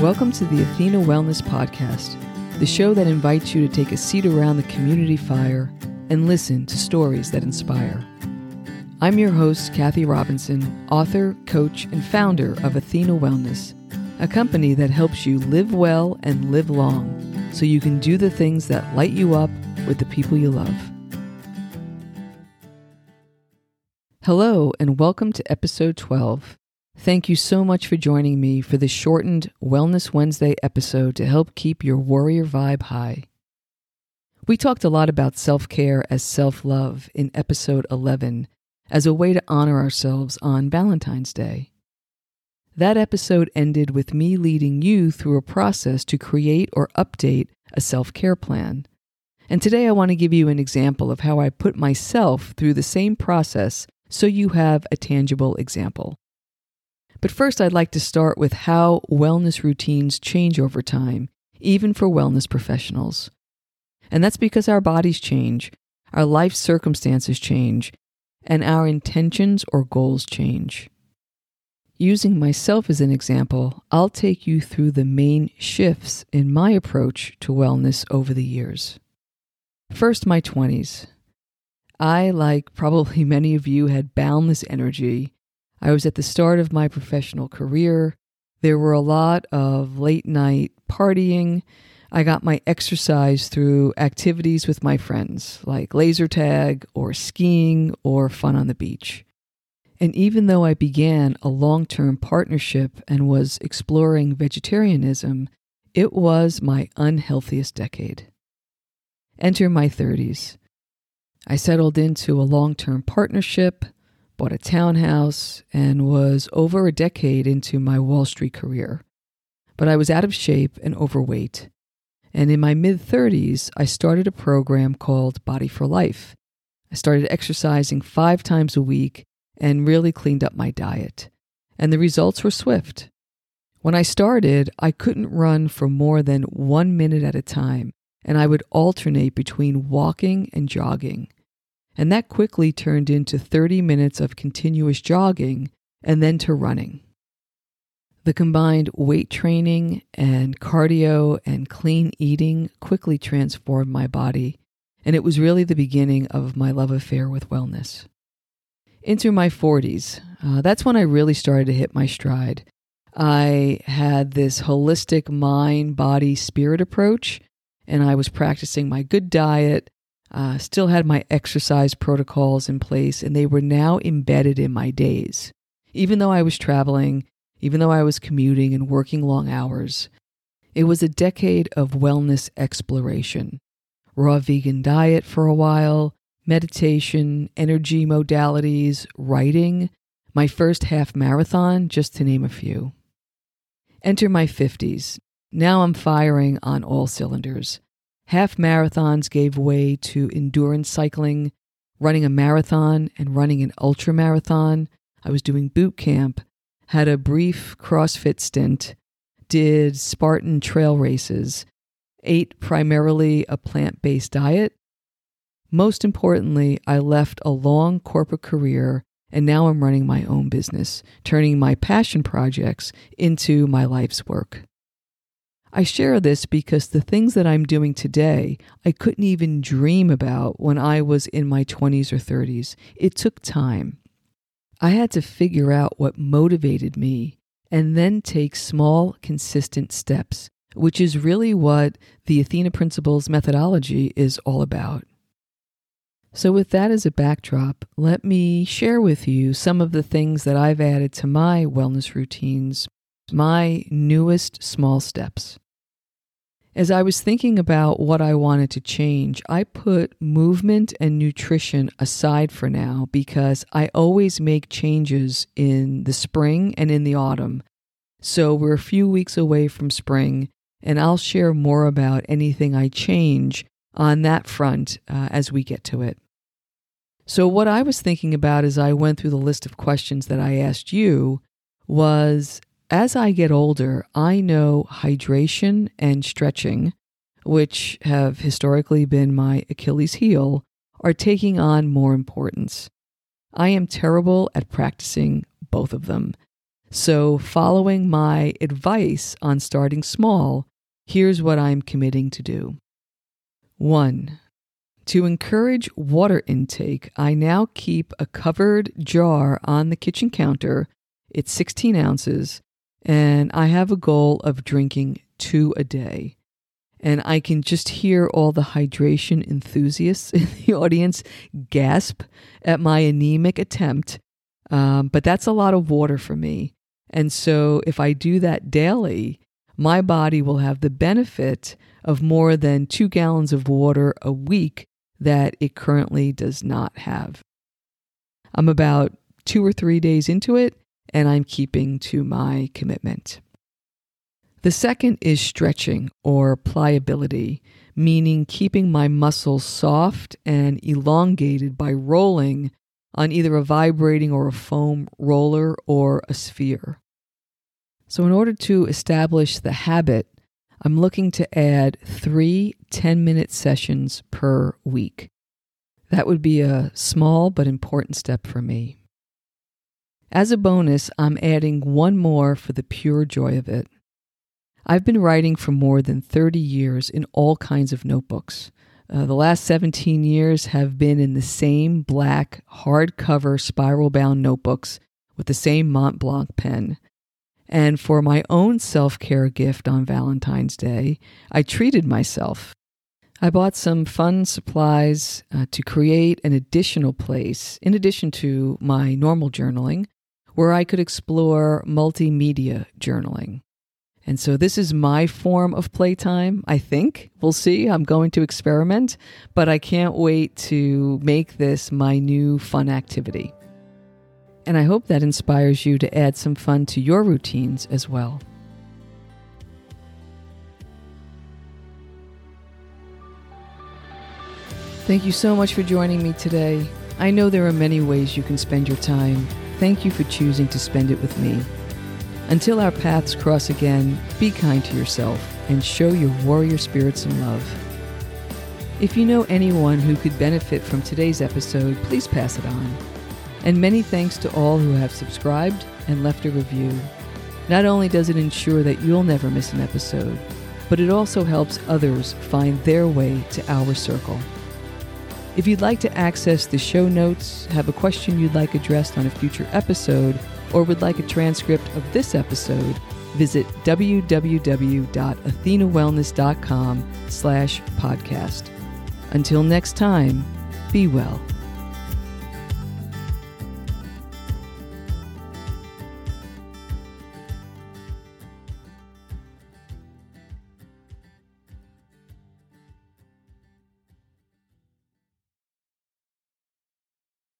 Welcome to the Athena Wellness Podcast, the show that invites you to take a seat around the community fire and listen to stories that inspire. I'm your host, Kathy Robinson, author, coach, and founder of Athena Wellness, a company that helps you live well and live long so you can do the things that light you up with the people you love. Hello, and welcome to episode 12. Thank you so much for joining me for this shortened Wellness Wednesday episode to help keep your warrior vibe high. We talked a lot about self care as self love in episode 11 as a way to honor ourselves on Valentine's Day. That episode ended with me leading you through a process to create or update a self care plan. And today I want to give you an example of how I put myself through the same process so you have a tangible example. But first, I'd like to start with how wellness routines change over time, even for wellness professionals. And that's because our bodies change, our life circumstances change, and our intentions or goals change. Using myself as an example, I'll take you through the main shifts in my approach to wellness over the years. First, my 20s. I, like probably many of you, had boundless energy I was at the start of my professional career. There were a lot of late night partying. I got my exercise through activities with my friends, like laser tag or skiing or fun on the beach. And even though I began a long term partnership and was exploring vegetarianism, it was my unhealthiest decade. Enter my 30s. I settled into a long term partnership bought a townhouse, and was over a decade into my Wall Street career. But I was out of shape and overweight. And in my mid 30s, I started a program called Body for Life. I started exercising five times a week and really cleaned up my diet. And the results were swift. When I started, I couldn't run for more than one minute at a time, and I would alternate between walking and jogging and that quickly turned into 30 minutes of continuous jogging and then to running. The combined weight training and cardio and clean eating quickly transformed my body, and it was really the beginning of my love affair with wellness. Into my 40s, uh, that's when I really started to hit my stride. I had this holistic mind, body, spirit approach, and I was practicing my good diet, uh, still had my exercise protocols in place, and they were now embedded in my days. Even though I was traveling, even though I was commuting and working long hours, it was a decade of wellness exploration. Raw vegan diet for a while, meditation, energy modalities, writing, my first half marathon, just to name a few. Enter my 50s. Now I'm firing on all cylinders. Half marathons gave way to endurance cycling, running a marathon and running an ultra marathon. I was doing boot camp, had a brief CrossFit stint, did Spartan trail races, ate primarily a plant based diet. Most importantly, I left a long corporate career and now I'm running my own business, turning my passion projects into my life's work. I share this because the things that I'm doing today, I couldn't even dream about when I was in my 20s or 30s. It took time. I had to figure out what motivated me and then take small, consistent steps, which is really what the Athena Principles methodology is all about. So, with that as a backdrop, let me share with you some of the things that I've added to my wellness routines my newest small steps. As I was thinking about what I wanted to change, I put movement and nutrition aside for now because I always make changes in the spring and in the autumn. So we're a few weeks away from spring, and I'll share more about anything I change on that front uh, as we get to it. So, what I was thinking about as I went through the list of questions that I asked you was as I get older, I know hydration and stretching, which have historically been my Achilles heel, are taking on more importance. I am terrible at practicing both of them. So, following my advice on starting small, here's what I'm committing to do. One, to encourage water intake, I now keep a covered jar on the kitchen counter. It's 16 ounces, and I have a goal of drinking two a day. And I can just hear all the hydration enthusiasts in the audience gasp at my anemic attempt. Um, but that's a lot of water for me. And so if I do that daily, my body will have the benefit of more than two gallons of water a week that it currently does not have. I'm about two or three days into it, and I'm keeping to my commitment. The second is stretching or pliability, meaning keeping my muscles soft and elongated by rolling on either a vibrating or a foam roller or a sphere. So, in order to establish the habit, I'm looking to add three 10 minute sessions per week. That would be a small but important step for me. As a bonus, I'm adding one more for the pure joy of it. I've been writing for more than 30 years in all kinds of notebooks. Uh, the last 17 years have been in the same black, hardcover, spiral bound notebooks with the same Mont Blanc pen. And for my own self care gift on Valentine's Day, I treated myself. I bought some fun supplies uh, to create an additional place, in addition to my normal journaling, where I could explore multimedia journaling. And so this is my form of playtime, I think. We'll see. I'm going to experiment, but I can't wait to make this my new fun activity. And I hope that inspires you to add some fun to your routines as well. Thank you so much for joining me today. I know there are many ways you can spend your time. Thank you for choosing to spend it with me. Until our paths cross again, be kind to yourself and show your warrior spirit some love. If you know anyone who could benefit from today's episode, please pass it on. And many thanks to all who have subscribed and left a review. Not only does it ensure that you'll never miss an episode, but it also helps others find their way to our circle. If you'd like to access the show notes, have a question you'd like addressed on a future episode, or would like a transcript of this episode, visit www.athenawellness.com slash podcast. Until next time, be well.